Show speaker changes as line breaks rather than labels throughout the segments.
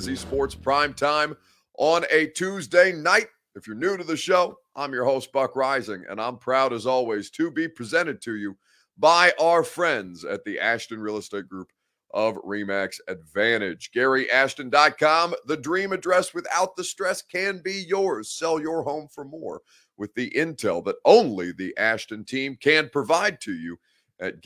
Z Sports Prime Time on a Tuesday night. If you're new to the show, I'm your host, Buck Reising, and I'm proud as always to be presented to you by our friends at the Ashton Real Estate Group of Remax Advantage. GaryAshton.com, the dream address without the stress can be yours. Sell your home for more with the intel that only the Ashton team can provide to you at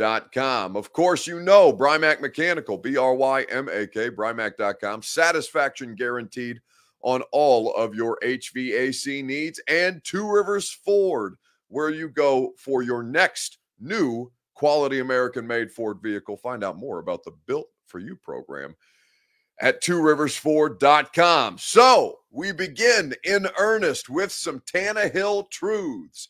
GaryAshton.com. Of course, you know Brymak Mechanical, B R Y M A K, Brymak.com. Satisfaction guaranteed on all of your HVAC needs. And Two Rivers Ford, where you go for your next new quality American made Ford vehicle. Find out more about the Built for You program at tworiversford.com. So we begin in earnest with some Tannehill truths.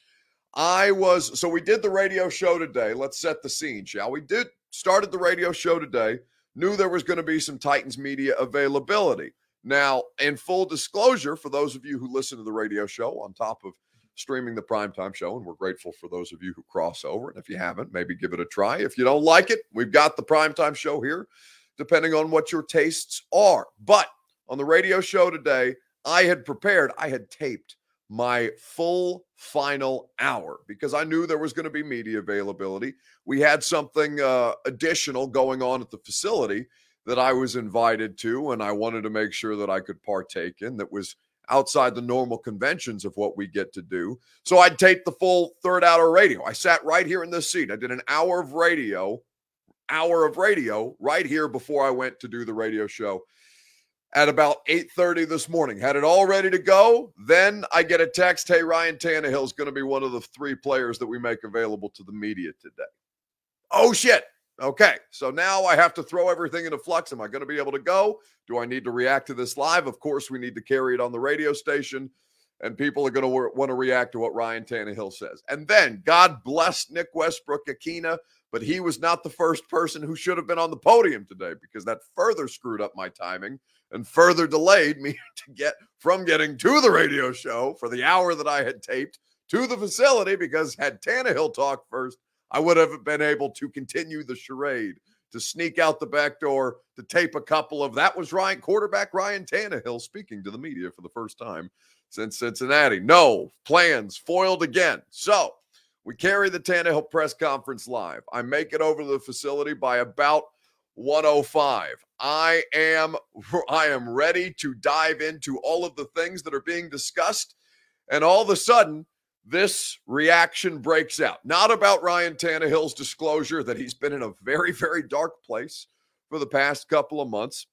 I was, so we did the radio show today. Let's set the scene, shall we? Did started the radio show today, knew there was going to be some Titans media availability. Now, in full disclosure, for those of you who listen to the radio show on top of streaming the primetime show, and we're grateful for those of you who cross over. And if you haven't, maybe give it a try. If you don't like it, we've got the primetime show here, depending on what your tastes are. But on the radio show today, I had prepared, I had taped my full final hour because I knew there was going to be media availability. We had something uh, additional going on at the facility that I was invited to, and I wanted to make sure that I could partake in that was outside the normal conventions of what we get to do. So I'd take the full third hour radio. I sat right here in this seat. I did an hour of radio, hour of radio right here before I went to do the radio show at about 8:30 this morning. Had it all ready to go. Then I get a text, "Hey, Ryan Tannehill is going to be one of the three players that we make available to the media today." Oh shit. Okay, so now I have to throw everything into flux. Am I going to be able to go? Do I need to react to this live? Of course, we need to carry it on the radio station, and people are going to want to react to what Ryan Tannehill says. And then, God bless Nick Westbrook-Ikhine, but he was not the first person who should have been on the podium today because that further screwed up my timing and further delayed me to get from getting to the radio show for the hour that I had taped to the facility because had Tannehill talk first, I would have been able to continue the charade, to sneak out the back door, to tape a couple of that was Ryan quarterback Ryan Tannehill speaking to the media for the first time since Cincinnati. No plans foiled again. So we carry the Tannehill press conference live. I make it over to the facility by about 105. I am I am ready to dive into all of the things that are being discussed and all of a sudden this reaction breaks out. Not about Ryan Tannehill's disclosure that he's been in a very, very dark place for the past couple of months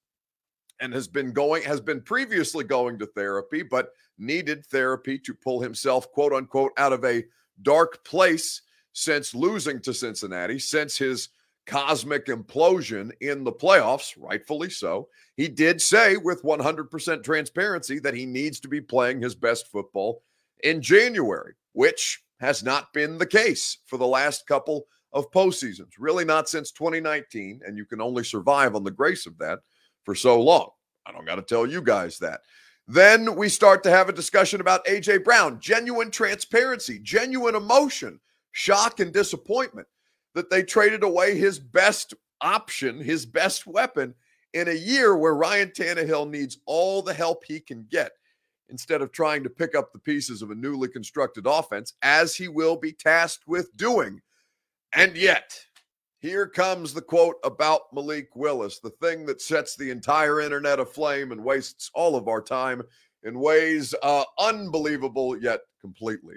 and has been going, has been previously going to therapy, but needed therapy to pull himself, quote unquote, out of a dark place since losing to Cincinnati, since his cosmic implosion in the playoffs, rightfully so. He did say with 100% transparency that he needs to be playing his best football in January, which has not been the case for the last couple of postseasons, really not since 2019. And you can only survive on the grace of that for so long. I don't got to tell you guys that. Then we start to have a discussion about AJ Brown, genuine transparency, genuine emotion, shock, and disappointment that they traded away his best option, his best weapon in a year where Ryan Tannehill needs all the help he can get instead of trying to pick up the pieces of a newly constructed offense, as he will be tasked with doing. And yet, here comes the quote about Malik Willis, the thing that sets the entire internet aflame and wastes all of our time in ways uh, unbelievable yet completely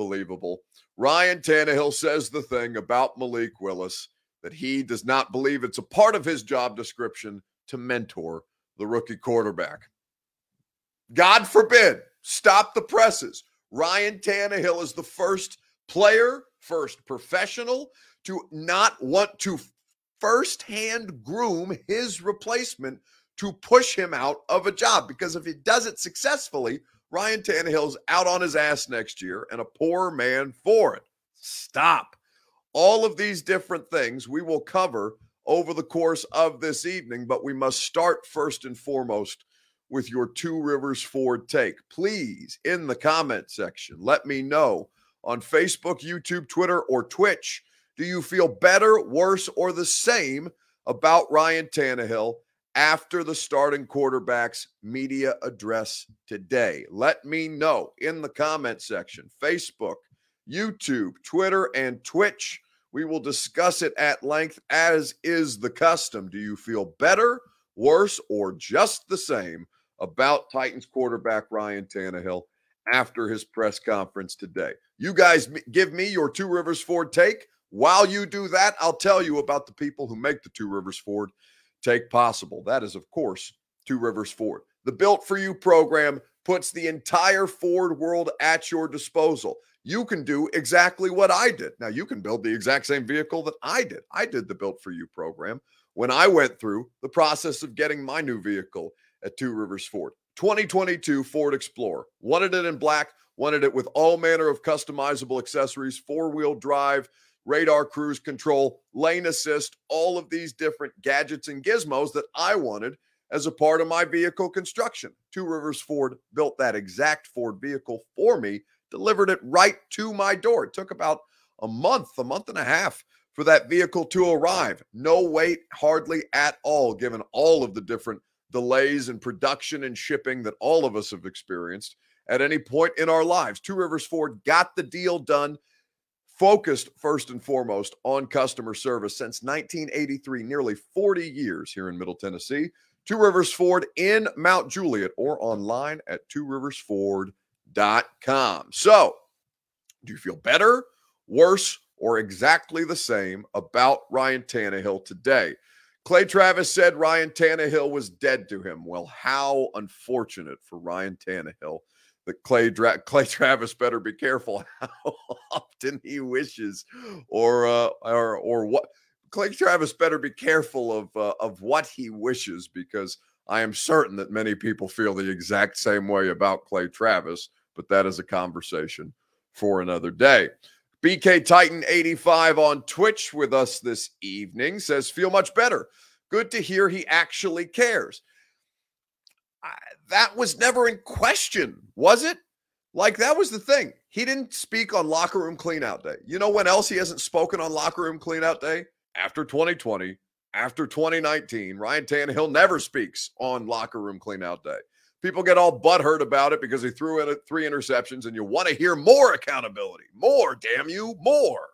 believable. Ryan Tannehill says the thing about Malik Willis that he does not believe it's a part of his job description to mentor the rookie quarterback. God forbid, stop the presses. Ryan Tannehill is the first player, first professional to not want to firsthand groom his replacement to push him out of a job. Because if he does it successfully, Ryan Tannehill's out on his ass next year and a poor man for it. Stop. All of these different things we will cover over the course of this evening, but we must start first and foremost with your Two Rivers Ford take. Please, in the comment section, let me know on Facebook, YouTube, Twitter, or Twitch. Do you feel better, worse, or the same about Ryan Tannehill after the starting quarterback's media address today? Let me know in the comment section, Facebook, YouTube, Twitter, and Twitch. We will discuss it at length, as is the custom. Do you feel better, worse, or just the same about Titans quarterback Ryan Tannehill after his press conference today? You guys give me your Two Rivers Ford take. While you do that, I'll tell you about the people who make the Two Rivers Ford take possible. That is, of course, Two Rivers Ford. The Built for You program puts the entire Ford world at your disposal. You can do exactly what I did. Now, you can build the exact same vehicle that I did. I did the Built for You program when I went through the process of getting my new vehicle at Two Rivers Ford. 2022 Ford Explorer. Wanted it in black, wanted it with all manner of customizable accessories, four wheel drive radar cruise control, lane assist, all of these different gadgets and gizmos that I wanted as a part of my vehicle construction. Two Rivers Ford built that exact Ford vehicle for me, delivered it right to my door. It took about a month, a month and a half for that vehicle to arrive. No wait, hardly at all, given all of the different delays in production and shipping that all of us have experienced at any point in our lives. Two Rivers Ford got the deal done focused first and foremost on customer service since 1983, nearly 40 years here in Middle Tennessee. Two Rivers Ford in Mount Juliet or online at tworiversford.com. So, do you feel better, worse, or exactly the same about Ryan Tannehill today? Clay Travis said Ryan Tannehill was dead to him. Well, how unfortunate for Ryan Tannehill that Clay Clay Travis better be careful how often he wishes, or uh, or or what Clay Travis better be careful of uh, of what he wishes because I am certain that many people feel the exact same way about Clay Travis, but that is a conversation for another day. BK Titan 85 on Twitch with us this evening says, Feel much better. Good to hear he actually cares that was never in question, was it? Like that was the thing. He didn't speak on locker room cleanout day. You know when else he hasn't spoken on locker room cleanout day? After 2020, after 2019, Ryan Tannehill never speaks on locker room cleanout day. People get all butthurt about it because he threw in three interceptions, and you want to hear more accountability. More, damn you, more.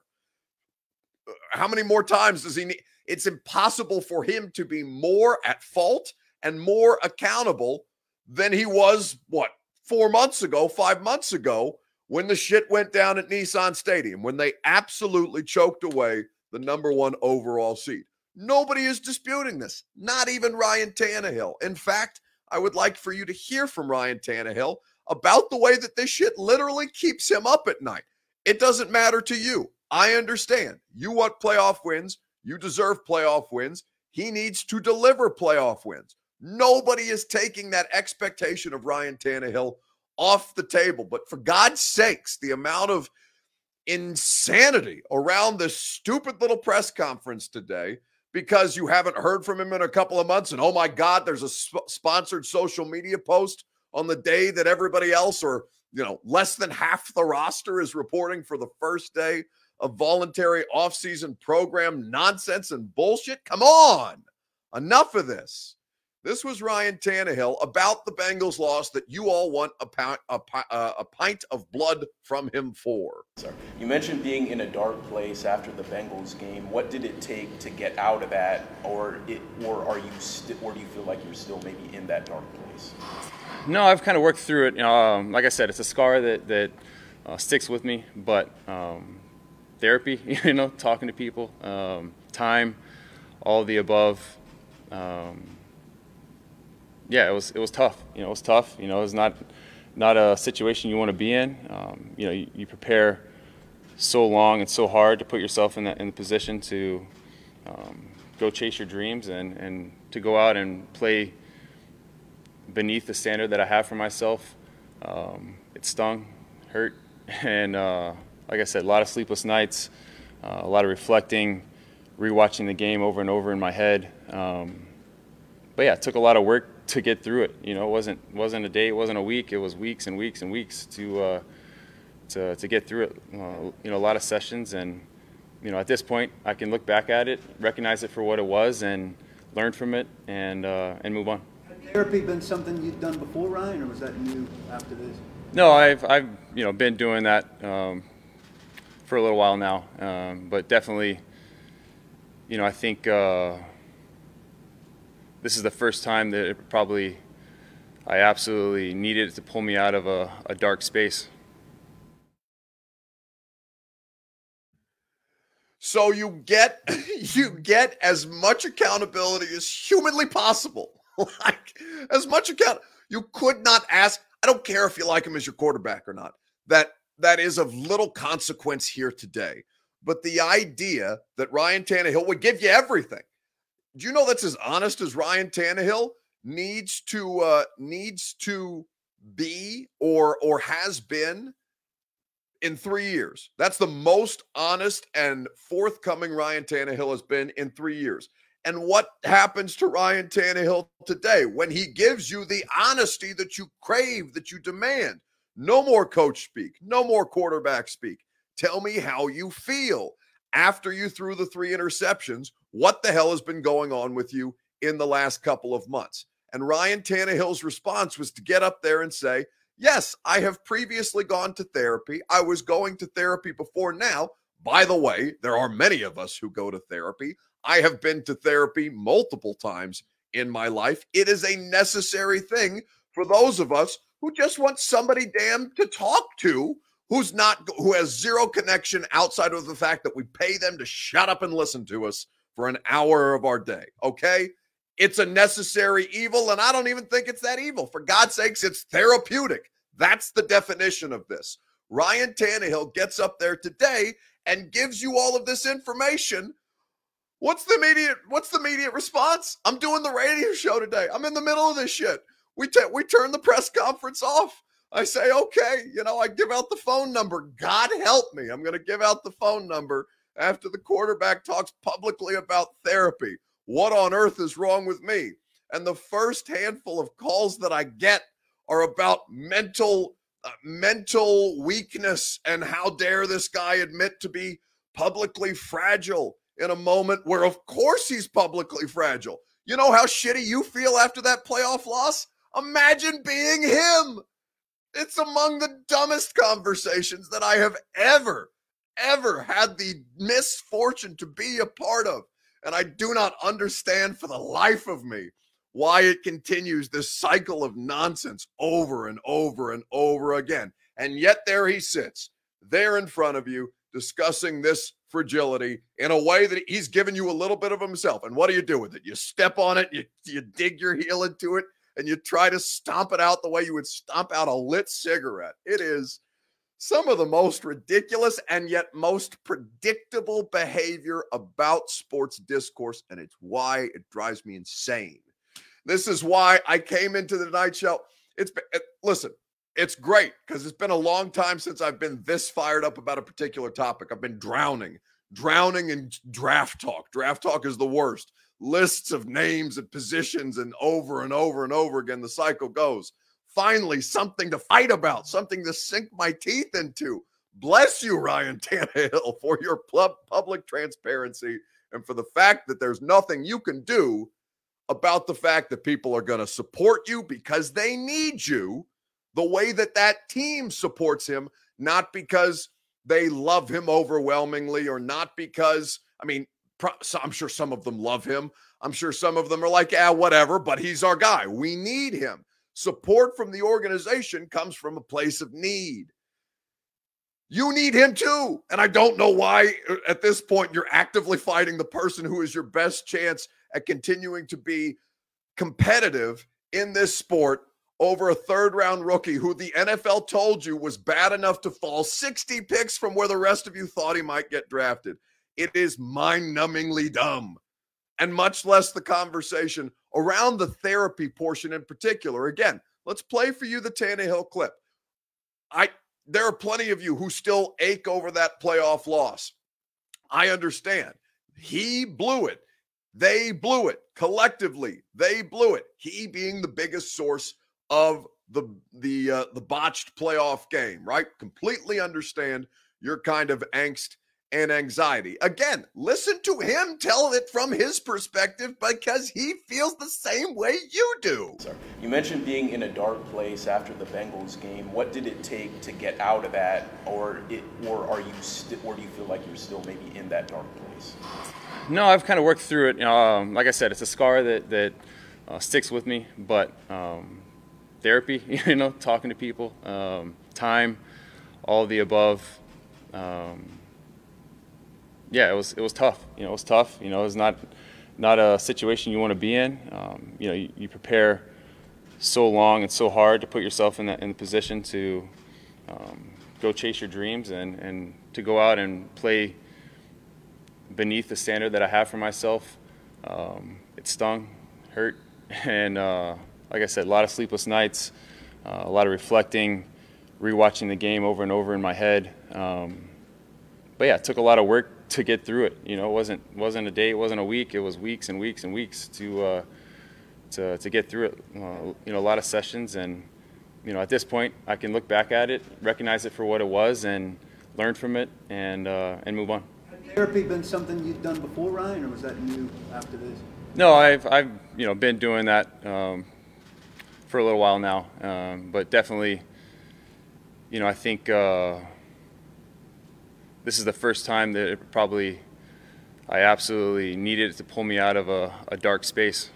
Uh, how many more times does he need? It's impossible for him to be more at fault and more accountable than he was, what, four months ago, five months ago, when the shit went down at Nissan Stadium, when they absolutely choked away the number one overall seed. Nobody is disputing this, not even Ryan Tannehill. In fact, I would like for you to hear from Ryan Tannehill about the way that this shit literally keeps him up at night. It doesn't matter to you. I understand. You want playoff wins. You deserve playoff wins. He needs to deliver playoff wins. Nobody is taking that expectation of Ryan Tannehill off the table. But for God's sakes, the amount of insanity around this stupid little press conference today because you haven't heard from him in a couple of months. And oh my God, there's a sp- sponsored social media post on the day that everybody else, or you know, less than half the roster is reporting for the first day of voluntary offseason program nonsense and bullshit. Come on, enough of this. This was Ryan Tannehill about the Bengals loss that you all want a, pint, a, uh, a pint of blood from him for.
Sorry. You mentioned being in a dark place after the Bengals game. What did it take to get out of that, or it, or are you, st- or do you feel like you're still maybe in that dark place?
No, I've kind of worked through it. Um, like I said, it's a scar that that uh, sticks with me. But um, therapy, you know, talking to people, um, time, all the above. Um, yeah, it was it was tough. You know, it was tough. You know, it's not not a situation you want to be in. Um, you know, you, you, prepare so long and so hard to put yourself in that in the position to um, go chase your dreams and and to go out and play beneath the standard that I have for myself. Um, it stung, hurt, and uh, like I said, a lot of sleepless nights, uh, a lot of reflecting, rewatching the game over and over in my head. Um, but yeah, it took a lot of work to get through it. You know, it wasn't wasn't a day, it wasn't a week. It was weeks and weeks and weeks to uh, to to get through it. Uh, you know, a lot of sessions, and you know, at this point, I can look back at it, recognize it for what it was, and learn from it, and uh, and move on.
Therapy been something you've done before, Ryan, or was that new after this?
No, I've I've you know been doing that um, for a little while now, um, but definitely, you know, I think uh, this is the first time that it probably I absolutely needed it to pull me out of a, a dark space.
So you get you get as much accountability as humanly possible. like as much account you could not ask. I don't care if you like him as your quarterback or not. That that is of little consequence here today. But the idea that Ryan Tannehill would give you everything. Do you know that's as honest as Ryan Tannehill needs to uh needs to be or or has been in three years. That's the most honest and forthcoming Ryan Tannehill has been in three years. And what happens to Ryan Tannehill today when he gives you the honesty that you crave, that you demand? No more coach speak, no more quarterback speak. Tell me how you feel after you threw the three interceptions. What the hell has been going on with you in the last couple of months? And Ryan Tannehill's response was to get up there and say, Yes, I have previously gone to therapy. I was going to therapy before now. By the way, there are many of us who go to therapy. I have been to therapy multiple times in my life. It is a necessary thing for those of us who just want somebody damn to talk to who's not who has zero connection outside of the fact that we pay them to shut up and listen to us for an hour of our day. Okay? It's a necessary evil, and I don't even think it's that evil. For God's sakes, it's therapeutic. That's the definition of this. Ryan Tannehill gets up there today and gives you all of this information. What's the immediate what's the immediate response? I'm doing the radio show today. I'm in the middle of this shit. We t- we turn the press conference off. I say, okay, you know, I give out the phone number. God help me. I'm going to give out the phone number after the quarterback talks publicly about therapy. What on earth is wrong with me? And the first handful of calls that I get are about mental uh, mental weakness and how dare this guy admit to be publicly fragile in a moment where of course he's publicly fragile. You know how shitty you feel after that playoff loss? Imagine being him. It's among the dumbest conversations that I have ever ever had the misfortune to be a part of. And I do not understand for the life of me why it continues this cycle of nonsense over and over and over again. And yet there he sits, there in front of you, discussing this fragility in a way that he's given you a little bit of himself. And what do you do with it? You step on it, you, you dig your heel into it, and you try to stomp it out the way you would stomp out a lit cigarette. It is some of the most ridiculous and yet most predictable behavior about sports discourse, and it's why it drives me insane. This is why I came into the night show. It's it, listen, it's great because it's been a long time since I've been this fired up about a particular topic. I've been drowning, drowning in draft talk. Draft talk is the worst. Lists of names and positions, and over and over and over again, the cycle goes finally something to fight about, something to sink my teeth into. Bless you, Ryan Tannehill, for your public transparency and for the fact that there's nothing you can do about the fact that people are going to support you because they need you the way that that team supports him, not because they love him overwhelmingly or not because, I mean, I'm sure some of them love him. I'm sure some of them are like, yeah, whatever, but he's our guy. We need him. Support from the organization comes from a place of need. You need him too. And I don't know why uh, at this point you're actively fighting the person who is your best chance at continuing to be competitive in this sport over a third round rookie who the NFL told you was bad enough to fall 60 picks from where the rest of you thought he might get drafted. It is mind numbingly dumb and much less the conversation around the therapy portion in particular. Again, let's play for you the Tannehill clip. I there are plenty of you who still ache over that playoff loss. I understand. He blew it. They blew it collectively. They blew it. He being the biggest source of the the uh, the botched playoff game, right? Completely understand your kind of angst and anxiety. Again, listen to him tell it from his perspective because he feels the same way you do.
Sorry. You mentioned being in a dark place after the Bengals game. What did it take to get out of that, or it, or are you, st- or do you feel like you're still maybe in that dark place?
No, I've kind of worked through it. Um, like I said, it's a scar that that uh, sticks with me. But um, therapy, you know, talking to people, um, time, all the above. Um, yeah, it was it was tough. You know, it was tough. You know, it's not not a situation you want to be in. Um, you know, you, you, prepare so long and so hard to put yourself in that in the position to um, go chase your dreams and and to go out and play beneath the standard that I have for myself. Um, it stung, hurt, and uh, like I said, a lot of sleepless nights, uh, a lot of reflecting, rewatching the game over and over in my head. Um, but yeah, it took a lot of work to get through it. You know, it wasn't wasn't a day, it wasn't a week. It was weeks and weeks and weeks to uh, to to get through it. Uh, you know, a lot of sessions, and you know, at this point, I can look back at it, recognize it for what it was, and learn from it, and uh, and move on.
Had therapy been something you'd done before, Ryan, or was that new after this?
No, I've I've you know been doing that um, for a little while now, um, but definitely, you know, I think uh, this is the first time that it probably I absolutely needed it to pull me out of a, a dark space.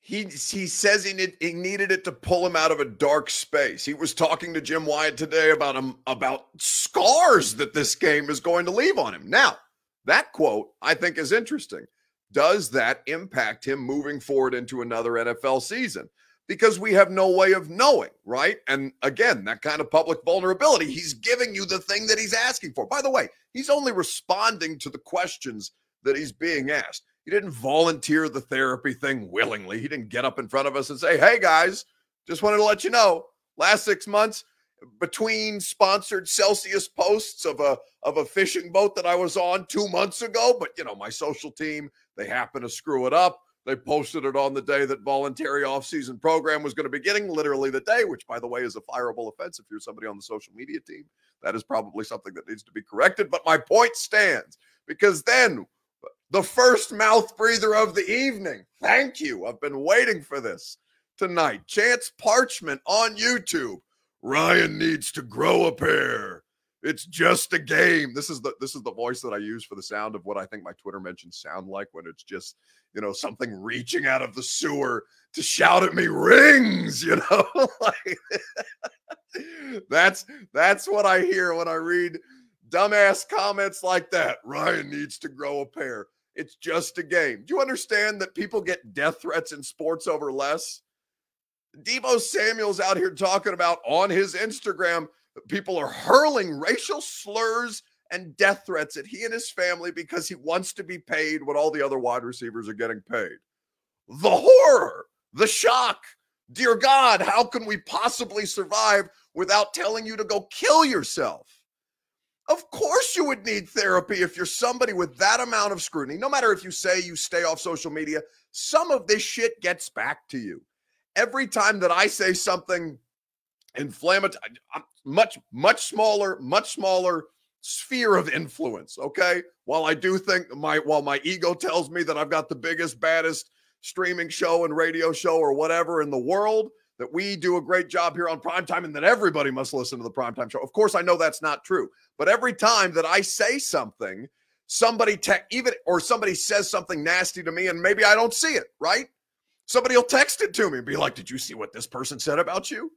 He, he says he, need, he needed it to pull him out of a dark space. He was talking to Jim Wyatt today about him about scars that this game is going to leave on him. Now, that quote I think is interesting. Does that impact him moving forward into another NFL season? Because we have no way of knowing, right? And again, that kind of public vulnerability, he's giving you the thing that he's asking for. By the way, he's only responding to the questions that he's being asked. He didn't volunteer the therapy thing willingly. He didn't get up in front of us and say, hey guys, just wanted to let you know, last six months, between sponsored Celsius posts of a of a fishing boat that I was on two months ago, but you know, my social team, they happen to screw it up they posted it on the day that voluntary off-season program was going to be getting, literally the day, which, by the way, is a fireable offense if you're somebody on the social media team. That is probably something that needs to be corrected. But my point stands because then the first mouth breather of the evening. Thank you. I've been waiting for this tonight. Chance Parchment on YouTube. Ryan needs to grow a pair. It's just a game. This is the this is the voice that I use for the sound of what I think my Twitter mentions sound like when it's just, you know, something reaching out of the sewer to shout at me rings, you know? like, that's that's what I hear when I read dumbass comments like that. Ryan needs to grow a pair. It's just a game. Do you understand that people get death threats in sports over less? Deebo Samuel's out here talking about on his Instagram People are hurling racial slurs and death threats at he and his family because he wants to be paid what all the other wide receivers are getting paid. The horror, the shock. Dear God, how can we possibly survive without telling you to go kill yourself? Of course, you would need therapy if you're somebody with that amount of scrutiny. No matter if you say you stay off social media, some of this shit gets back to you. Every time that I say something inflammatory, uh, much, much smaller, much smaller sphere of influence. Okay. While I do think my, while my ego tells me that I've got the biggest, baddest streaming show and radio show or whatever in the world, that we do a great job here on primetime and that everybody must listen to the primetime show. Of course, I know that's not true. But every time that I say something, somebody te- even or somebody says something nasty to me and maybe I don't see it, right? Somebody will text it to me and be like, Did you see what this person said about you?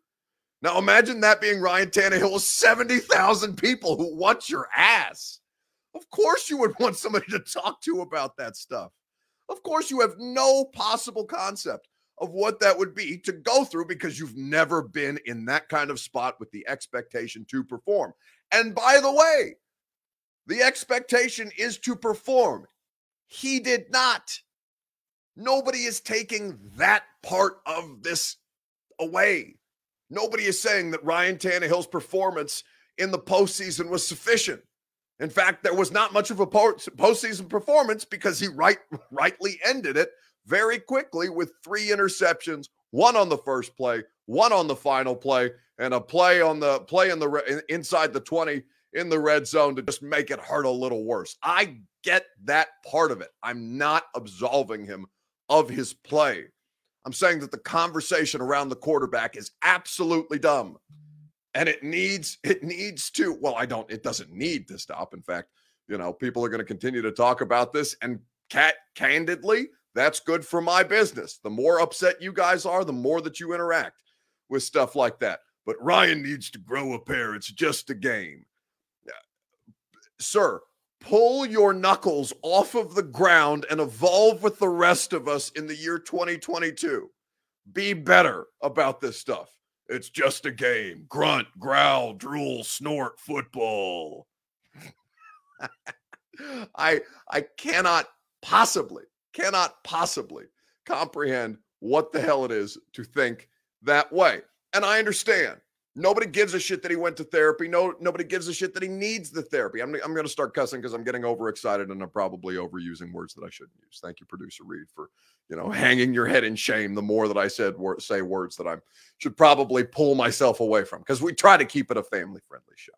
Now imagine that being Ryan Tannehill with 70,000 people who want your ass. Of course you would want somebody to talk to about that stuff. Of course you have no possible concept of what that would be to go through because you've never been in that kind of spot with the expectation to perform. And by the way, the expectation is to perform. He did not. Nobody is taking that part of this away. Nobody is saying that Ryan Tannehill's performance in the postseason was sufficient. In fact, there was not much of a postseason performance because he right, rightly ended it very quickly with three interceptions, one on the first play, one on the final play, and a play on the play in the inside the 20 in the red zone to just make it hurt a little worse. I get that part of it. I'm not absolving him of his play. I'm saying that the conversation around the quarterback is absolutely dumb. And it needs it needs to well I don't it doesn't need to stop. In fact, you know, people are going to continue to talk about this and cat candidly, that's good for my business. The more upset you guys are, the more that you interact with stuff like that. But Ryan needs to grow a pair. It's just a game. Sir, pull your knuckles off of the ground and evolve with the rest of us in the year 2022. Be better about this stuff. It's just a game. Grunt, growl, drool, snort, football. I I cannot possibly cannot possibly comprehend what the hell it is to think that way. And I understand. Nobody gives a shit that he went to therapy. No, nobody gives a shit that he needs the therapy. I'm, I'm going to start cussing because I'm getting overexcited and I'm probably overusing words that I shouldn't use. Thank you, producer Reed, for you know hanging your head in shame. The more that I said say words that I should probably pull myself away from because we try to keep it a family friendly show.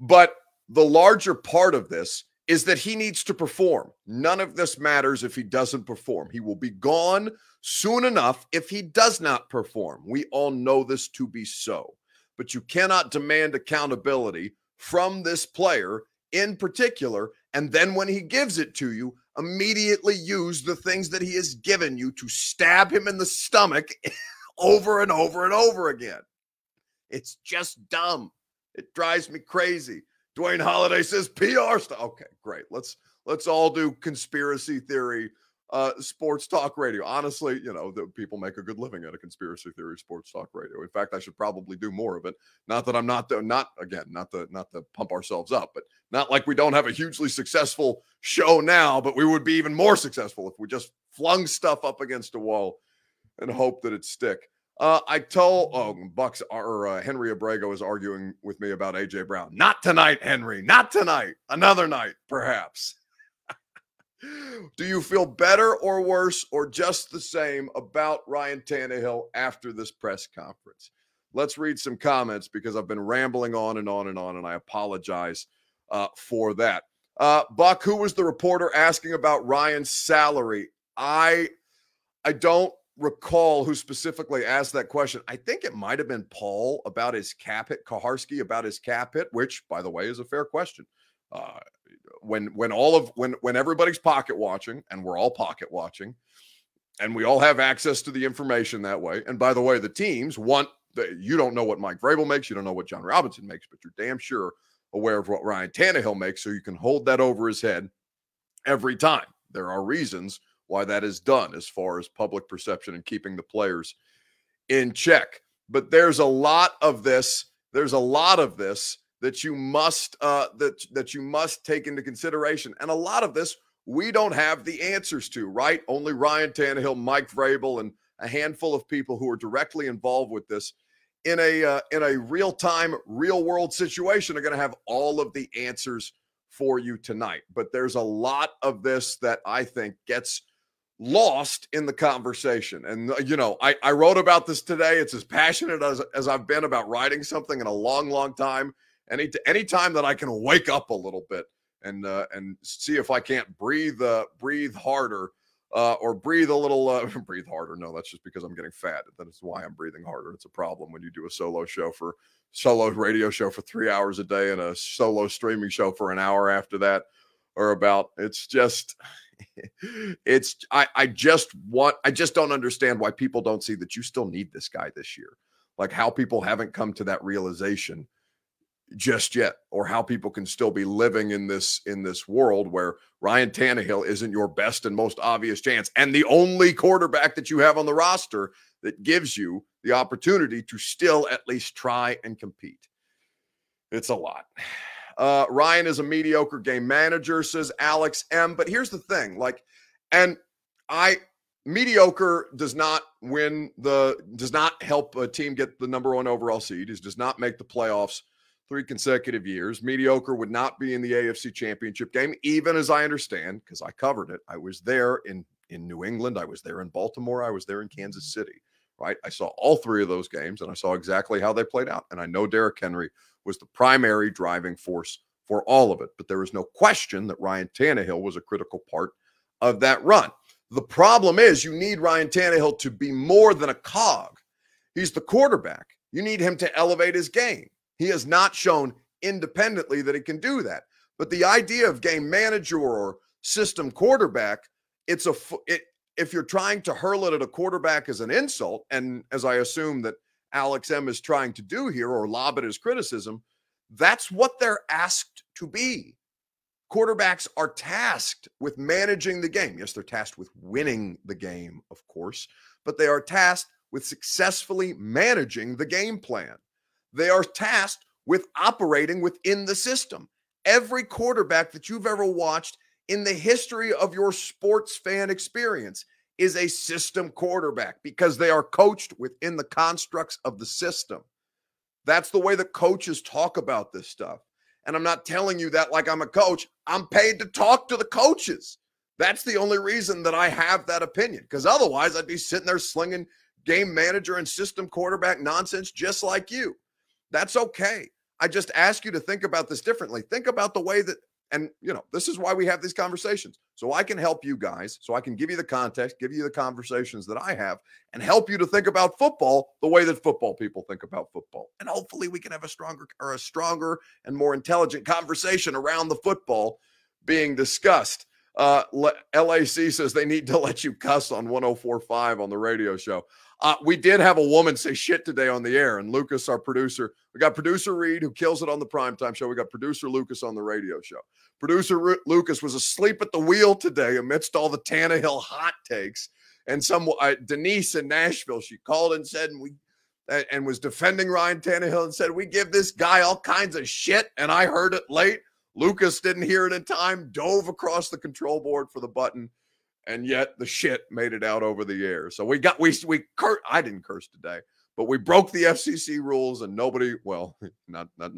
But the larger part of this is that he needs to perform. None of this matters if he doesn't perform. He will be gone soon enough if he does not perform. We all know this to be so. But you cannot demand accountability from this player in particular. And then when he gives it to you, immediately use the things that he has given you to stab him in the stomach over and over and over again. It's just dumb. It drives me crazy. Dwayne Holiday says PR stuff. Okay, great. Let's let's all do conspiracy theory uh, sports talk radio. Honestly, you know, the people make a good living at a conspiracy theory sports talk radio. In fact, I should probably do more of it. Not that I'm not the, not again, not to not to pump ourselves up, but not like we don't have a hugely successful show now, but we would be even more successful if we just flung stuff up against a wall and hope that it stick. Uh, I told oh Bucks or uh, Henry Abrego is arguing with me about AJ Brown. Not tonight, Henry. Not tonight. Another night, perhaps. Do you feel better or worse or just the same about Ryan Tannehill after this press conference? Let's read some comments because I've been rambling on and on and on, and I apologize uh, for that. Uh, Buck, who was the reporter asking about Ryan's salary? I I don't recall who specifically asked that question. I think it might have been Paul about his cap hit, Kuharsky about his cap hit, which, by the way, is a fair question. Uh, when when all of when when everybody's pocket watching, and we're all pocket watching, and we all have access to the information that way. And by the way, the teams want the, you don't know what Mike Vrabel makes, you don't know what Jon Robinson makes, but you're damn sure aware of what Ryan Tannehill makes, so you can hold that over his head every time. There are reasons why that is done as far as public perception and keeping the players in check. But there's a lot of this. There's a lot of this that you must uh, that that you must take into consideration, and a lot of this we don't have the answers to. Right? Only Ryan Tannehill, Mike Vrabel, and a handful of people who are directly involved with this in a uh, in a real time, real world situation are going to have all of the answers for you tonight. But there's a lot of this that I think gets lost in the conversation. And, uh, you know, I, I wrote about this today. It's as passionate as, as I've been about writing something in a long, long time. Any any time that I can wake up a little bit and uh, and see if I can't breathe uh, breathe harder uh, or breathe a little uh, breathe harder. No, that's just because I'm getting fat. That is why I'm breathing harder. It's a problem when you do a solo show for solo radio show for three hours a day and a solo streaming show for an hour after that or about. It's just it's I, I just want I just don't understand why people don't see that you still need this guy this year. Like how people haven't come to that realization just yet, or how people can still be living in this in this world where Ryan Tannehill isn't your best and most obvious chance, and the only quarterback that you have on the roster that gives you the opportunity to still at least try and compete. It's a lot. Uh, Ryan is a mediocre game manager, says Alex M. But here's the thing like, and I, mediocre does not win the, does not help a team get the number one overall seed. Does not make the playoffs three consecutive years. Mediocre would not be in the AFC championship game, even as I understand, because I covered it. I was there in in New England, I was there in Baltimore, I was there in Kansas City, right? I saw all three of those games and I saw exactly how they played out. And I know Derrick Henry was the primary driving force for all of it, but there is no question that Ryan Tannehill was a critical part of that run. The problem is you need Ryan Tannehill to be more than a cog. He's the quarterback. You need him to elevate his game. He has not shown independently that he can do that. But the idea of game manager or system quarterback, it's a it, if you're trying to hurl it at a quarterback as an insult, and as I assume that Alex M is trying to do here, or lob it as criticism, that's what they're asked to be. Quarterbacks are tasked with managing the game. Yes, they're tasked with winning the game, of course, but they are tasked with successfully managing the game plan. They are tasked with operating within the system. Every quarterback that you've ever watched in the history of your sports fan experience is a system quarterback because they are coached within the constructs of the system. That's the way the coaches talk about this stuff. And I'm not telling you that like I'm a coach. I'm paid to talk to the coaches. That's the only reason that I have that opinion because otherwise I'd be sitting there slinging game manager and system quarterback nonsense just like you. That's okay. I just ask you to think about this differently. Think about the way that, and you know, this is why we have these conversations. So I can help you guys, so I can give you the context, give you the conversations that I have, and help you to think about football the way that football people think about football. And hopefully we can have a stronger or a stronger and more intelligent conversation around the football being discussed. Uh, LAC says they need to let you cuss on 1045 on the radio show. Uh, we did have a woman say shit today on the air, and Lucas, our producer, we got producer Reed who kills it on the primetime show. We got producer Lucas on the radio show. Producer R- Lucas was asleep at the wheel today amidst all the Tannehill hot takes. And some uh, Denise in Nashville, she called and said, and we uh, and was defending Ryan Tannehill and said, we give this guy all kinds of shit. And I heard it late. Lucas didn't hear it in time, dove across the control board for the button and yet the shit made it out over the air. So we got we we cur- I didn't curse today, but we broke the FCC rules, and nobody. Well, not not,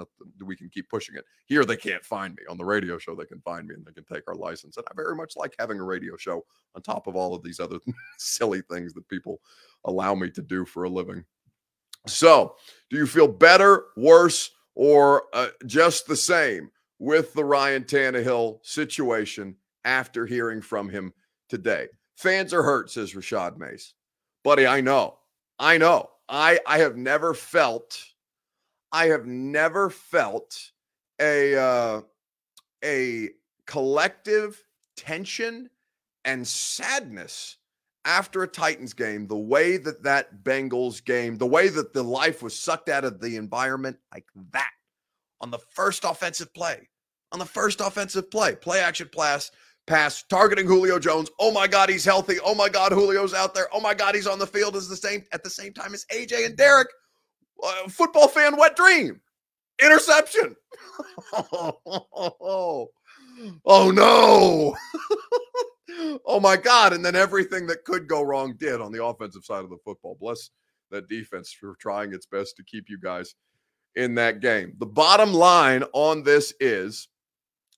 we can keep pushing it. Here they can't find me on the radio show. They can find me and they can take our license. And I very much like having a radio show on top of all of these other silly things that people allow me to do for a living. So, do you feel better, worse, or uh, just the same with the Ryan Tannehill situation after hearing from him today. Fans are hurt, says Rashad Mace. Buddy, I know. I know. I I have never felt I have never felt a uh, a collective tension and sadness after a Titans game, the way that that Bengals game, the way that the life was sucked out of the environment like that on the first offensive play, on the first offensive play, play action pass pass targeting Julio Jones. Oh my God, he's healthy. Oh my God, Julio's out there. Oh my God, he's on the field as the same at the same time as AJ and Derrick. Uh, football fan wet dream. Interception. oh, oh no. oh my God. And then everything that could go wrong did on the offensive side of the football. Bless that defense for trying its best to keep you guys in that game. The bottom line on this is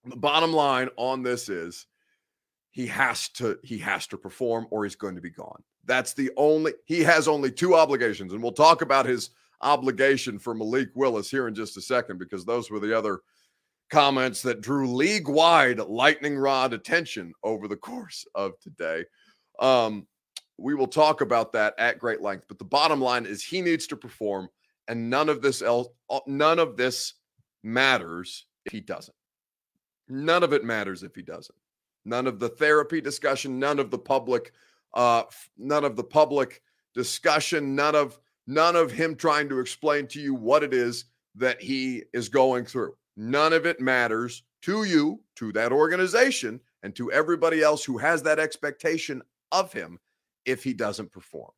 the bottom line on this is he has to he has to perform or he's going to be gone. That's the only he has only two obligations and we'll talk about his obligation for Malik Willis here in just a second because those were the other comments that drew league-wide lightning rod attention over the course of today. Um, we will talk about that at great length, but the bottom line is he needs to perform and none of this else none of this matters if he doesn't. None of it matters if he doesn't none of the therapy discussion, none of the public, uh, none of the public discussion, none of none of him trying to explain to you what it is that he is going through. None of it matters to you, to that organization, and to everybody else who has that expectation of him if he doesn't perform.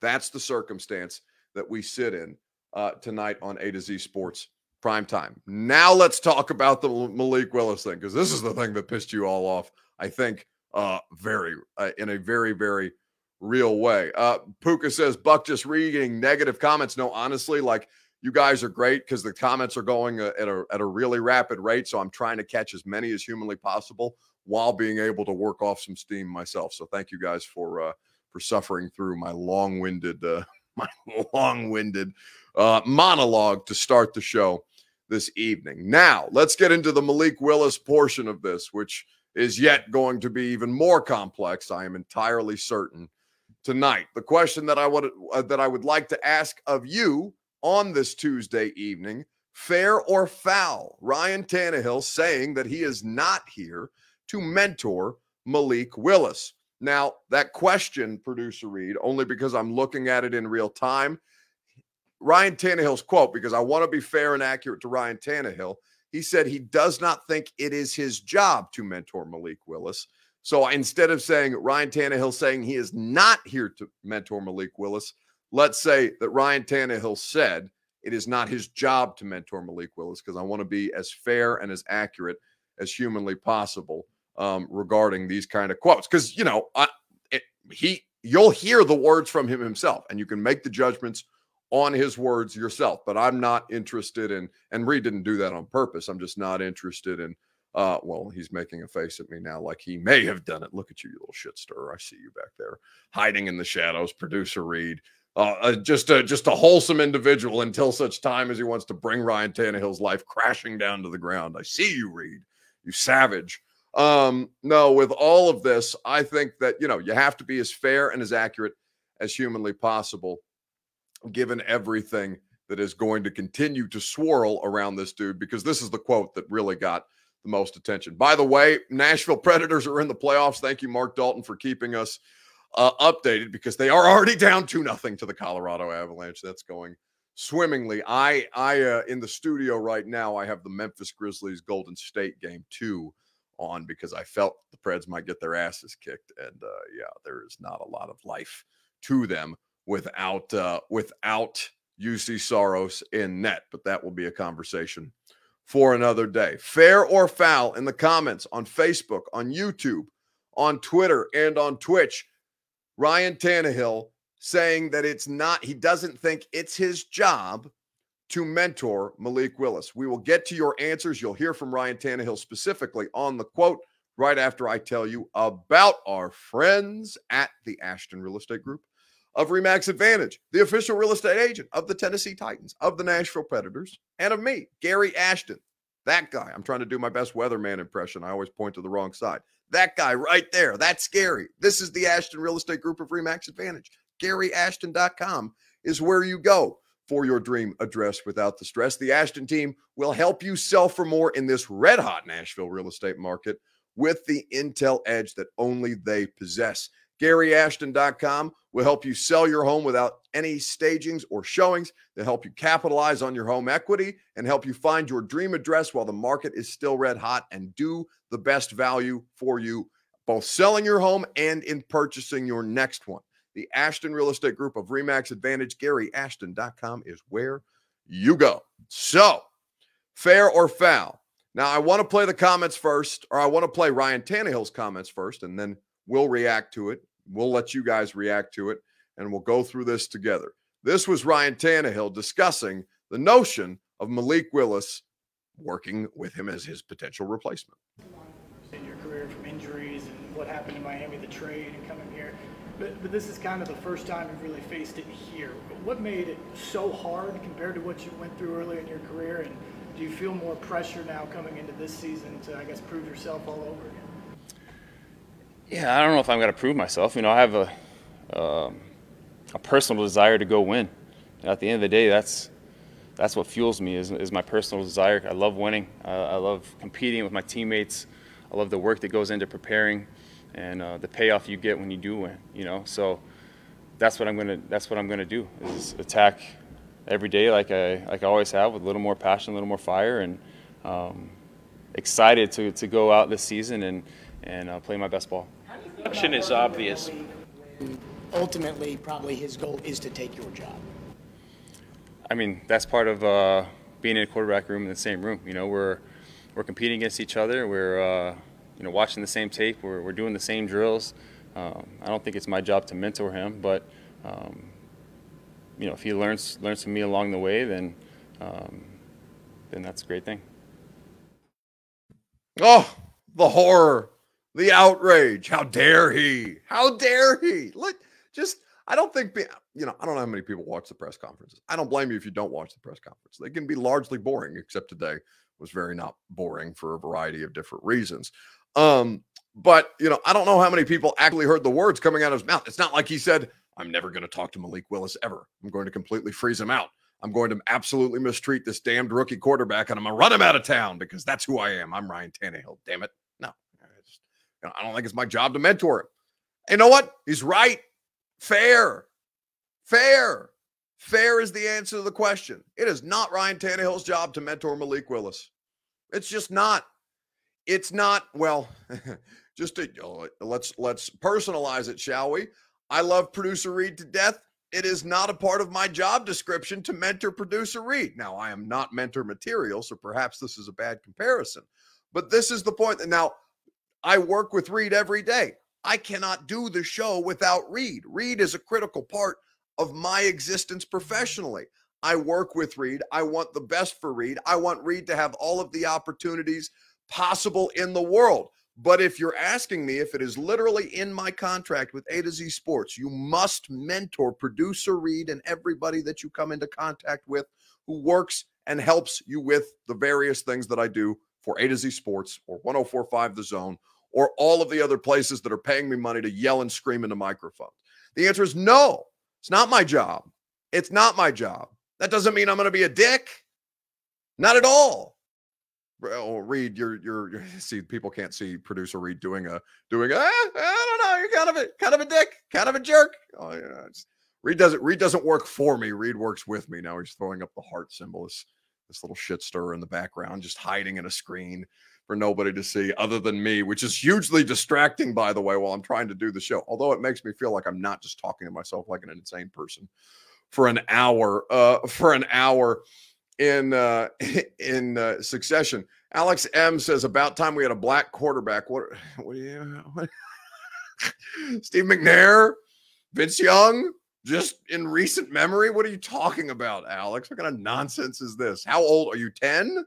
That's the circumstance that we sit in uh, tonight on A to Z Sports prime time. Now let's talk about the Malik Willis thing because this is the thing that pissed you all off. I think uh very uh, in a very very real way. Uh Puka says Buck just reading negative comments. No, honestly, like you guys are great because the comments are going uh, at a at a really rapid rate. So I'm trying to catch as many as humanly possible while being able to work off some steam myself. So thank you guys for uh, for suffering through my long-winded uh, my long-winded uh, monologue to start the show this evening. Now let's get into the Malik Willis portion of this, which is yet going to be even more complex. I am entirely certain tonight. The question that I would uh, that I would like to ask of you on this Tuesday evening: fair or foul? Ryan Tannehill saying that he is not here to mentor Malik Willis. Now, that question, producer Reed, only because I'm looking at it in real time. Ryan Tannehill's quote, because I want to be fair and accurate to Ryan Tannehill. He said he does not think it is his job to mentor Malik Willis. So instead of saying Ryan Tannehill saying he is not here to mentor Malik Willis, let's say that Ryan Tannehill said it is not his job to mentor Malik Willis because I want to be as fair and as accurate as humanly possible um, regarding these kind of quotes. Because you know, I, it, he you'll hear the words from him himself, and you can make the judgments on his words yourself. But I'm not interested in, and Reed didn't do that on purpose. I'm just not interested in uh, well, he's making a face at me now like he may have done it. Look at you, you little shit stirrer. I see you back there hiding in the shadows. Producer Reed, uh, uh, just a just a wholesome individual until such time as he wants to bring Ryan Tannehill's life crashing down to the ground. I see you, Reed, you savage. Um, no, with all of this, I think that you know you have to be as fair and as accurate as humanly possible, given everything that is going to continue to swirl around this dude. Because this is the quote that really got the most attention. By the way, Nashville Predators are in the playoffs. Thank you, Mark Dalton, for keeping us uh, updated because they are already down two nothing to the Colorado Avalanche. That's going swimmingly. I I uh, in the studio right now. I have the Memphis Grizzlies Golden State game two on because I felt the Preds might get their asses kicked, and uh, yeah, there is not a lot of life to them without uh, without Juuse Saros in net. But that will be a conversation for another day. Fair or foul in the comments on Facebook, on YouTube, on Twitter, and on Twitch. Ryan Tannehill saying that it's not, he doesn't think it's his job to mentor Malik Willis. We will get to your answers. You'll hear from Ryan Tannehill specifically on the quote right after I tell you about our friends at the Ashton Real Estate Group of Remax Advantage, the official real estate agent of the Tennessee Titans, of the Nashville Predators, and of me, Gary Ashton. That guy. I'm trying to do my best weatherman impression. I always point to the wrong side. That guy right there. That's scary. This is the Ashton Real Estate Group of Remax Advantage. GaryAshton.com is where you go for your dream address without the stress. The Ashton team will help you sell for more in this red hot Nashville real estate market with the intel edge that only they possess. GaryAshton.com will help you sell your home without any stagings or showings. They'll help you capitalize on your home equity and help you find your dream address while the market is still red hot and do the best value for you, both selling your home and in purchasing your next one. The Ashton Real Estate Group of Remax Advantage, GaryAshton.com is where you go. So, fair or foul? Now, I want to play the comments first, or I want to play Ryan Tannehill's comments first, and then we'll react to it We'll let you guys react to it and we'll go through this together. This was Ryan Tannehill discussing the notion of Malik Willis working with him as his potential replacement.
In your career from injuries and what happened in Miami, the trade and coming here. But, but this is kind of the first time you've really faced it here. What made it so hard compared to what you went through earlier in your career? And do you feel more pressure now coming into this season to, I guess, prove yourself all over again?
Yeah, I don't know if I'm going to prove myself. You know, I have a um, a personal desire to go win. At the end of the day, that's that's what fuels me is, is my personal desire. I love winning. Uh, I love competing with my teammates. I love the work that goes into preparing and uh, the payoff you get when you do win. You know, so that's what I'm gonna that's what I'm gonna do is attack every day like I like I always have with a little more passion, a little more fire, and um, excited to to go out this season and and uh, play my best ball.
Action is obvious.
Ultimately, probably his goal is to take your job.
I mean, that's part of uh, being in a quarterback room in the same room. You know, we're we're competing against each other. We're uh, you know watching the same tape. We're we're doing the same drills. Um, I don't think it's my job to mentor him, but um, you know, if he learns learns from me along the way, then um, then that's a great thing.
Oh, the horror The outrage. How dare he? How dare he? Look, just I don't think you know, I don't know how many people watch the press conferences. I don't blame you if you don't watch the press conference. They can be largely boring, except today was very not boring for a variety of different reasons. Um, but you know, I don't know how many people actually heard the words coming out of his mouth. It's not like he said, I'm never going to talk to Malik Willis ever. I'm going to completely freeze him out. I'm going to absolutely mistreat this damned rookie quarterback and I'm going to run him out of town because that's who I am. I'm Ryan Tannehill. Damn it. No, I, just, you know, I don't think it's my job to mentor him. You know what? He's right. Fair. Fair. Fair is the answer to the question. It is not Ryan Tannehill's job to mentor Malik Willis. It's just not. It's not, well, just to, let's let's personalize it, shall we? I love producer Reed to death. It is not a part of my job description to mentor producer Reed. Now, I am not mentor material, so perhaps this is a bad comparison. But this is the point that now I work with Reed every day. I cannot do the show without Reed. Reed is a critical part of my existence professionally. I work with Reed. I want the best for Reed. I want Reed to have all of the opportunities possible in the world. But if you're asking me if it is literally in my contract with A to Z Sports, you must mentor producer Reed and everybody that you come into contact with who works and helps you with the various things that I do for A to Z Sports or 1045 The Zone or all of the other places that are paying me money to yell and scream into microphones. The answer is no, it's not my job. It's not my job. That doesn't mean I'm going to be a dick. Not at all. Oh, Reed, you're, you're, you're see people can't see producer Reed doing a doing a ah, I don't know you're kind of a kind of a dick kind of a jerk. Oh yeah, Reed doesn't Reed doesn't work for me. Reed works with me. Now he's throwing up the heart symbol. This this little shit stir in the background, just hiding in a screen for nobody to see other than me, which is hugely distracting, by the way, while I'm trying to do the show. Although it makes me feel like I'm not just talking to myself like an insane person for an hour, uh, for an hour in uh, in uh, succession. Alex M says about time we had a black quarterback. What? What do you? What? Steve McNair, Vince Young, just in recent memory. What are you talking about, Alex? What kind of nonsense is this? How old are you? Ten?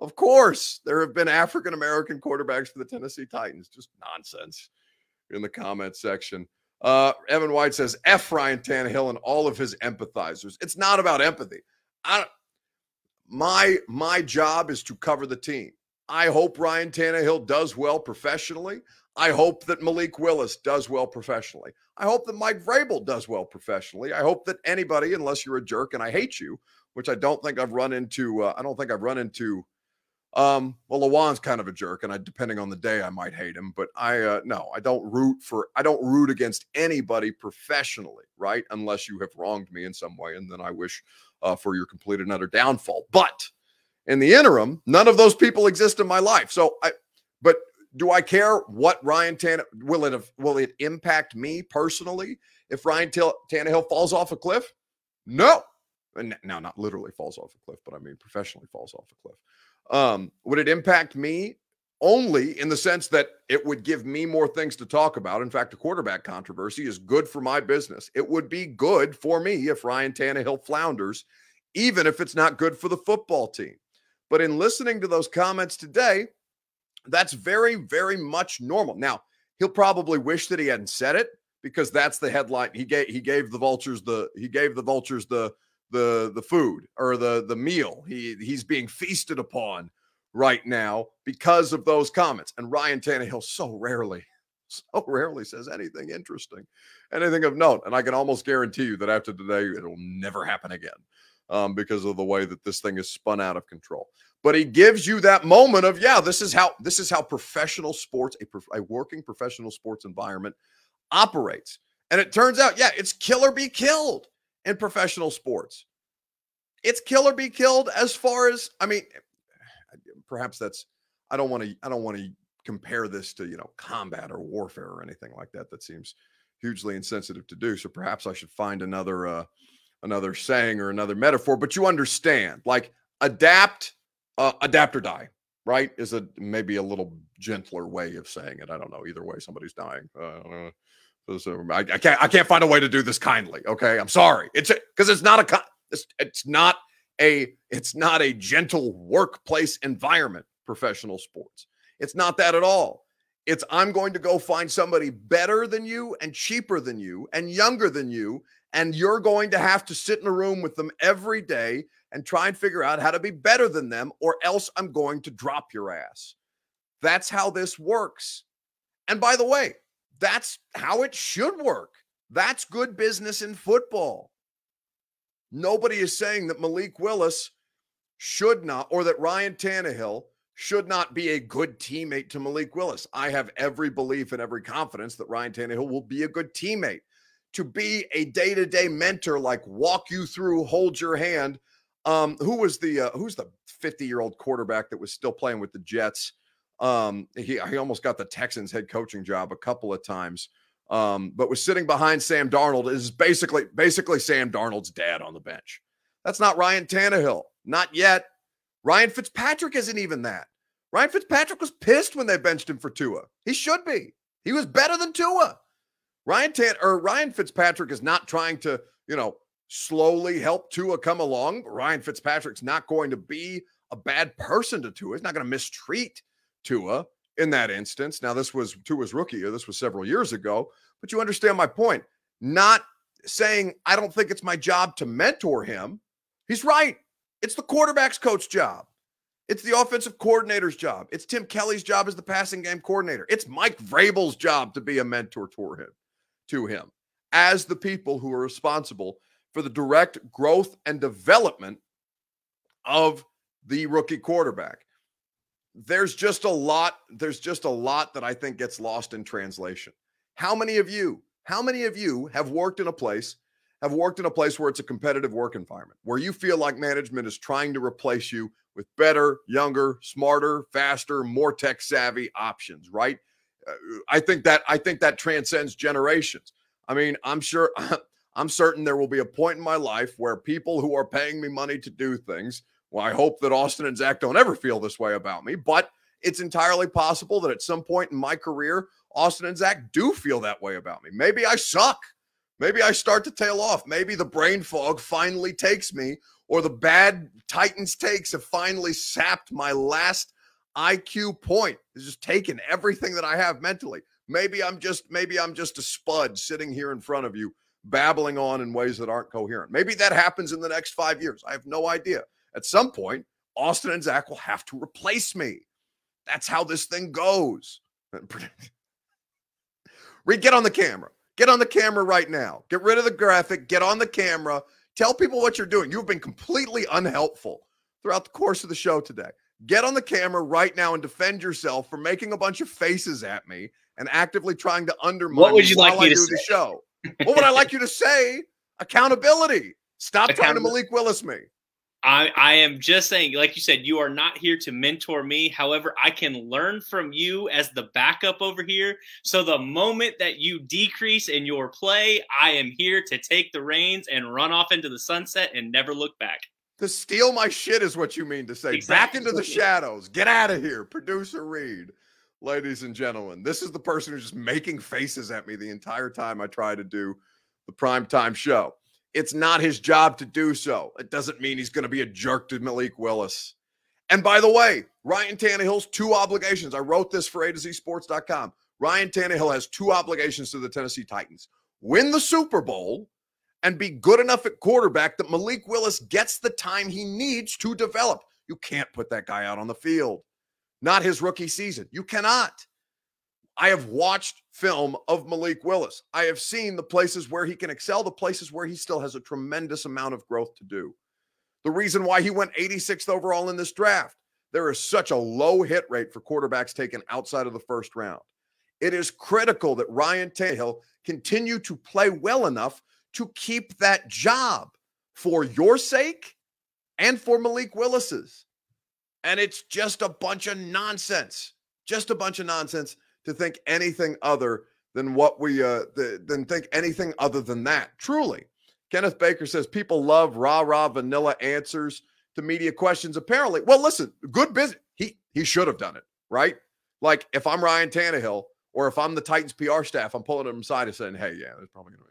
Of course, there have been African American quarterbacks for the Tennessee Titans. Just nonsense in the comment section. Uh, Evan White says F Ryan Tannehill and all of his empathizers. It's not about empathy. I, my my job is to cover the team. I hope Ryan Tannehill does well professionally. I hope that Malik Willis does well professionally. I hope that Mike Vrabel does well professionally. I hope that anybody, unless you're a jerk and I hate you, which I don't think I've run into. Uh, I don't think I've run into. Um, well, Lawan's kind of a jerk, and I, depending on the day, I might hate him. But I, uh, no, I don't root for. I don't root against anybody professionally, right? Unless you have wronged me in some way, and then I wish uh, for your complete and utter downfall. But in the interim, none of those people exist in my life. So I, but do I care what Ryan Tannehill will it have, will it impact me personally if Ryan T- Tannehill falls off a cliff? No. Now, not literally falls off a cliff, but I mean professionally falls off a cliff. Um, would it impact me? Only in the sense that it would give me more things to talk about. In fact, a quarterback controversy is good for my business. It would be good for me if Ryan Tannehill flounders, even if it's not good for the football team. But in listening to those comments today, that's very, very much normal. Now, he'll probably wish that he hadn't said it because that's the headline. He gave he gave the vultures the he gave the vultures the the the food or the the meal. He he's being feasted upon right now because of those comments. And Ryan Tannehill so rarely, so rarely says anything interesting, anything of note. And I can almost guarantee you that after today, it'll never happen again um, because of the way that this thing is spun out of control. But he gives you that moment of, yeah, this is how this is how professional sports, a, a working professional sports environment operates. And it turns out, yeah, it's kill or be killed in professional sports. It's kill or be killed as far as, I mean, perhaps that's I don't want to I don't want to compare this to, you know, combat or warfare or anything like that. That seems hugely insensitive to do. So perhaps I should find another uh another saying or another metaphor, but you understand. Like adapt uh, adapt or die, right? Is a maybe a little gentler way of saying it. I don't know. Either way, somebody's dying. Uh, I, I, can't I can't find a way to do this kindly. Okay, I'm sorry. It's because it's not a it's, it's not a it's not a gentle workplace environment professional sports it's not that at all It's I'm going to go find somebody better than you and cheaper than you and younger than you. And you're going to have to sit in a room with them every day and try and figure out how to be better than them, or else I'm going to drop your ass. That's how this works. And by the way, that's how it should work. That's good business in football. Nobody is saying that Malik Willis should not, or that Ryan Tannehill should not be a good teammate to Malik Willis. I have every belief and every confidence that Ryan Tannehill will be a good teammate. To be a day to day mentor, like walk you through, hold your hand. Um, who was the uh, who's the 50 year old quarterback that was still playing with the Jets? Um, he he almost got the Texans head coaching job a couple of times. Um, but was sitting behind Sam Darnold is basically basically Sam Darnold's dad on the bench. That's not Ryan Tannehill, not yet. Ryan Fitzpatrick isn't even that. Ryan Fitzpatrick was pissed when they benched him for Tua. He should be. He was better than Tua. Ryan Tan or Ryan Fitzpatrick is not trying to, you know, slowly help Tua come along. Ryan Fitzpatrick's not going to be a bad person to Tua. He's not going to mistreat Tua in that instance. Now, this was Tua's rookie year. This was several years ago, but you understand my point. Not saying I don't think it's my job to mentor him. He's right. It's the quarterback's coach job. It's the offensive coordinator's job. It's Tim Kelly's job as the passing game coordinator. It's Mike Vrabel's job to be a mentor to him, to him, as the people who are responsible for the direct growth and development of the rookie quarterback. There's just a lot, there's just a lot that I think gets lost in translation. How many of you, how many of you have worked in a place have worked in a place where it's a competitive work environment, where you feel like management is trying to replace you with better, younger, smarter, faster, more tech savvy options, right? Uh, I think that I think that transcends generations. I mean, I'm sure I'm certain there will be a point in my life where people who are paying me money to do things, well, I hope that Austin and Zach don't ever feel this way about me, but it's entirely possible that at some point in my career, Austin and Zach do feel that way about me. Maybe I suck. Maybe I start to tail off. Maybe the brain fog finally takes me, or the bad Titans takes have finally sapped my last IQ point. It's just taken everything that I have mentally. Maybe I'm just maybe I'm just a spud sitting here in front of you, babbling on in ways that aren't coherent. Maybe that happens in the next five years. I have no idea. At some point, Austin and Zach will have to replace me. That's how this thing goes. Reed, get on the camera. Get on the camera right now. Get rid of the graphic. Get on the camera. Tell people what you're doing. You've been completely unhelpful throughout the course of the show today. Get on the camera right now and defend yourself for making a bunch of faces at me and actively trying to undermine
what would you like
me
to
do
say?
the show. what would I like you to say? Accountability. Stop trying to Malik Willis me.
I, I am just saying, like you said, you are not here to mentor me. However, I can learn from you as the backup over here. So the moment that you decrease in your play, I am here to take the reins and run off into the sunset and never look back.
To steal my shit is what you mean to say. Back into the shadows. Get out of here. Producer Reed. Ladies and gentlemen, this is the person who's just making faces at me the entire time I try to do the primetime show. It's not his job to do so. It doesn't mean he's going to be a jerk to Malik Willis. And by the way, Ryan Tannehill's two obligations. I wrote this for A to Z Sports.com. Ryan Tannehill has two obligations to the Tennessee Titans win the Super Bowl and be good enough at quarterback that Malik Willis gets the time he needs to develop. You can't put that guy out on the field. Not his rookie season. You cannot. I have watched film of Malik Willis. I have seen the places where he can excel, the places where he still has a tremendous amount of growth to do. The reason why he went 86th overall in this draft, there is such a low hit rate for quarterbacks taken outside of the first round. It is critical that Ryan Tannehill continue to play well enough to keep that job for your sake and for Malik Willis's. And it's just a bunch of nonsense. Just a bunch of nonsense to think anything other than what we uh the, than think anything other than that. Truly. Kenneth Baker says people love rah rah vanilla answers to media questions. Apparently, well, listen, good business. He he should have done it, right? Like if I'm Ryan Tannehill or if I'm the Titans PR staff, I'm pulling him aside and saying, "Hey, yeah, there's probably to be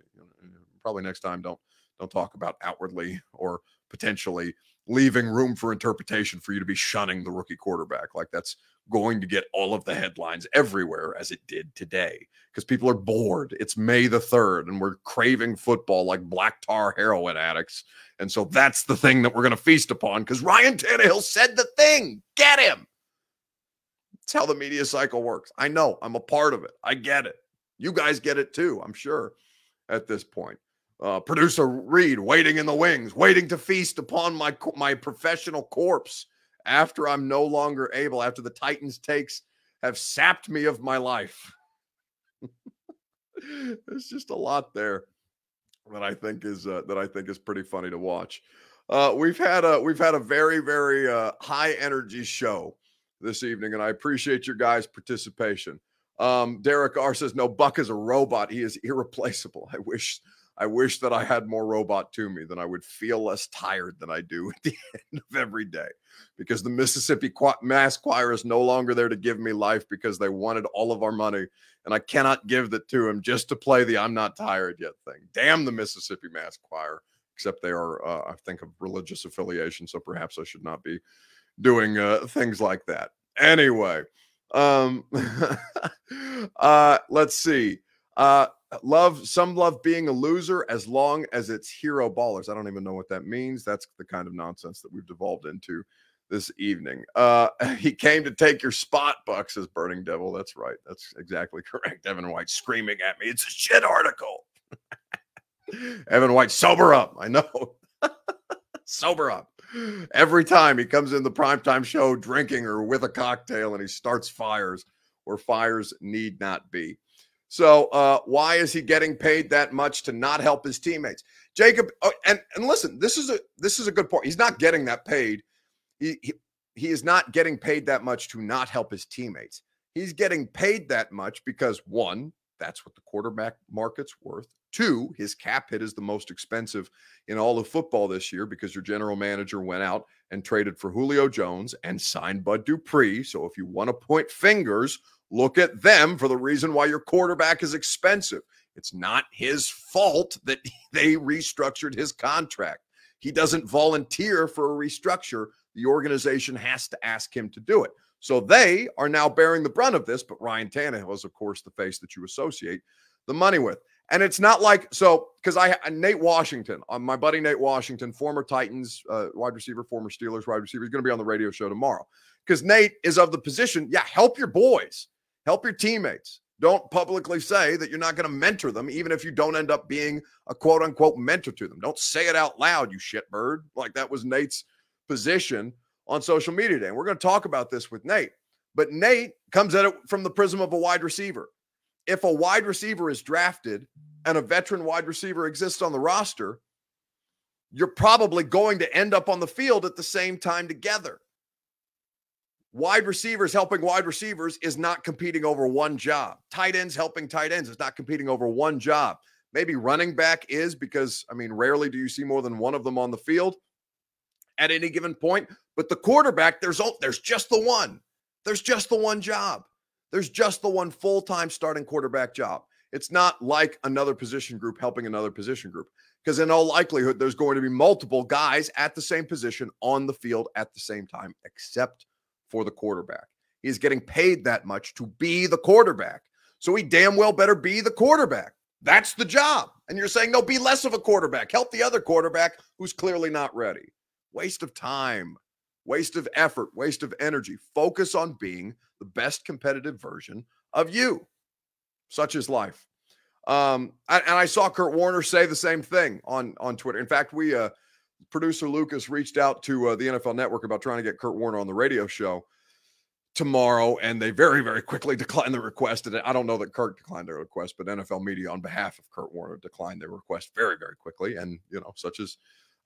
probably next time don't don't talk about outwardly or potentially leaving room for interpretation for you to be shunning the rookie quarterback. Like that's going to get all of the headlines everywhere as it did today because people are bored. It's May the 3rd and we're craving football like black tar heroin addicts. And so that's the thing that we're going to feast upon because Ryan Tannehill said the thing. Get him. It's how the media cycle works. I know I'm a part of it. I get it. You guys get it too, I'm sure, at this point. Uh, producer Reed waiting in the wings, waiting to feast upon my my professional corpse after I'm no longer able, after the Titans takes have sapped me of my life. There's just a lot there that I think is uh, that I think is pretty funny to watch. Uh, we've had a we've had a very very uh, high energy show this evening, and I appreciate your guys' participation. Um, Derek R says, "No, Buck is a robot. He is irreplaceable. I wish I wish that I had more robot to me, then I would feel less tired than I do at the end of every day because the Mississippi Mass Choir is no longer there to give me life because they wanted all of our money. And I cannot give that to him just to play the I'm not tired yet thing. Damn the Mississippi Mass Choir, except they are, uh, I think, of religious affiliation. So perhaps I should not be doing uh, things like that. Anyway, um, uh, let's see. Uh, love some love being a loser as long as it's hero ballers. I don't even know what that means. That's the kind of nonsense that we've devolved into this evening. Uh, he came to take your spot, Buck says Burning Devil. That's right. That's exactly correct. Evan White screaming at me. It's a shit article. Evan White, sober up. I know. sober up. Every time he comes in the primetime show drinking or with a cocktail and he starts fires where fires need not be. So uh, why is he getting paid that much to not help his teammates? Jacob, oh, and and listen, this is a this is a good point. He's not getting that paid. He, he he is not getting paid that much to not help his teammates. He's getting paid that much because one, that's what the quarterback market's worth. Two, his cap hit is the most expensive in all of football this year because your general manager went out and traded for Julio Jones and signed Bud Dupree. So if you want to point fingers look at them for the reason why your quarterback is expensive. It's not his fault that they restructured his contract. He doesn't volunteer for a restructure. The organization has to ask him to do it. So they are now bearing the brunt of this, but Ryan Tannehill is, of course, the face that you associate the money with. And it's not like so because I Nate Washington, uh, my buddy Nate Washington, former Titans uh, wide receiver, former Steelers wide receiver, is going to be on the radio show tomorrow. Because Nate is of the position, yeah, help your boys. Help your teammates. Don't publicly say that you're not going to mentor them, even if you don't end up being a quote unquote mentor to them. Don't say it out loud, you shitbird. Like that was Nate's position on social media today. And we're going to talk about this with Nate. But Nate comes at it from the prism of a wide receiver. If a wide receiver is drafted and a veteran wide receiver exists on the roster, you're probably going to end up on the field at the same time together wide receivers helping wide receivers is not competing over one job. Tight ends helping tight ends is not competing over one job. Maybe running back is because, I mean, rarely do you see more than one of them on the field at any given point. But the quarterback, there's there's just the one. There's just the one job. There's just the one full-time starting quarterback job. It's not like another position group helping another position group because in all likelihood there's going to be multiple guys at the same position on the field at the same time except for the quarterback. He's getting paid that much to be the quarterback. So he damn well better be the quarterback. That's the job. And you're saying, no, be less of a quarterback. Help the other quarterback who's clearly not ready. Waste of time, waste of effort, waste of energy. Focus on being the best competitive version of you. Such is life. Um, and I saw Kurt Warner say the same thing on on Twitter. In fact, we uh, producer Lucas reached out to uh, the NFL Network about trying to get Kurt Warner on the radio show tomorrow, and they very, very quickly declined the request. And I don't know that Kurt declined their request, but NFL media on behalf of Kurt Warner declined their request very, very quickly. And you know, such as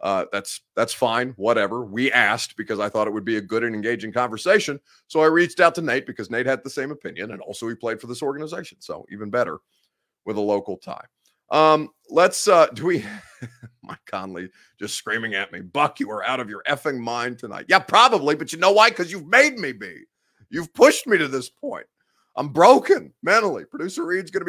uh, that's that's fine, whatever. We asked because I thought it would be a good and engaging conversation. So I reached out to Nate because Nate had the same opinion, and also he played for this organization, so even better with a local tie. Um, let's uh do we Mike Conley just screaming at me, Buck, you are out of your effing mind tonight. Yeah, probably, but you know why? Because you've made me be. You've pushed me to this point. I'm broken mentally. Producer Reed's gonna be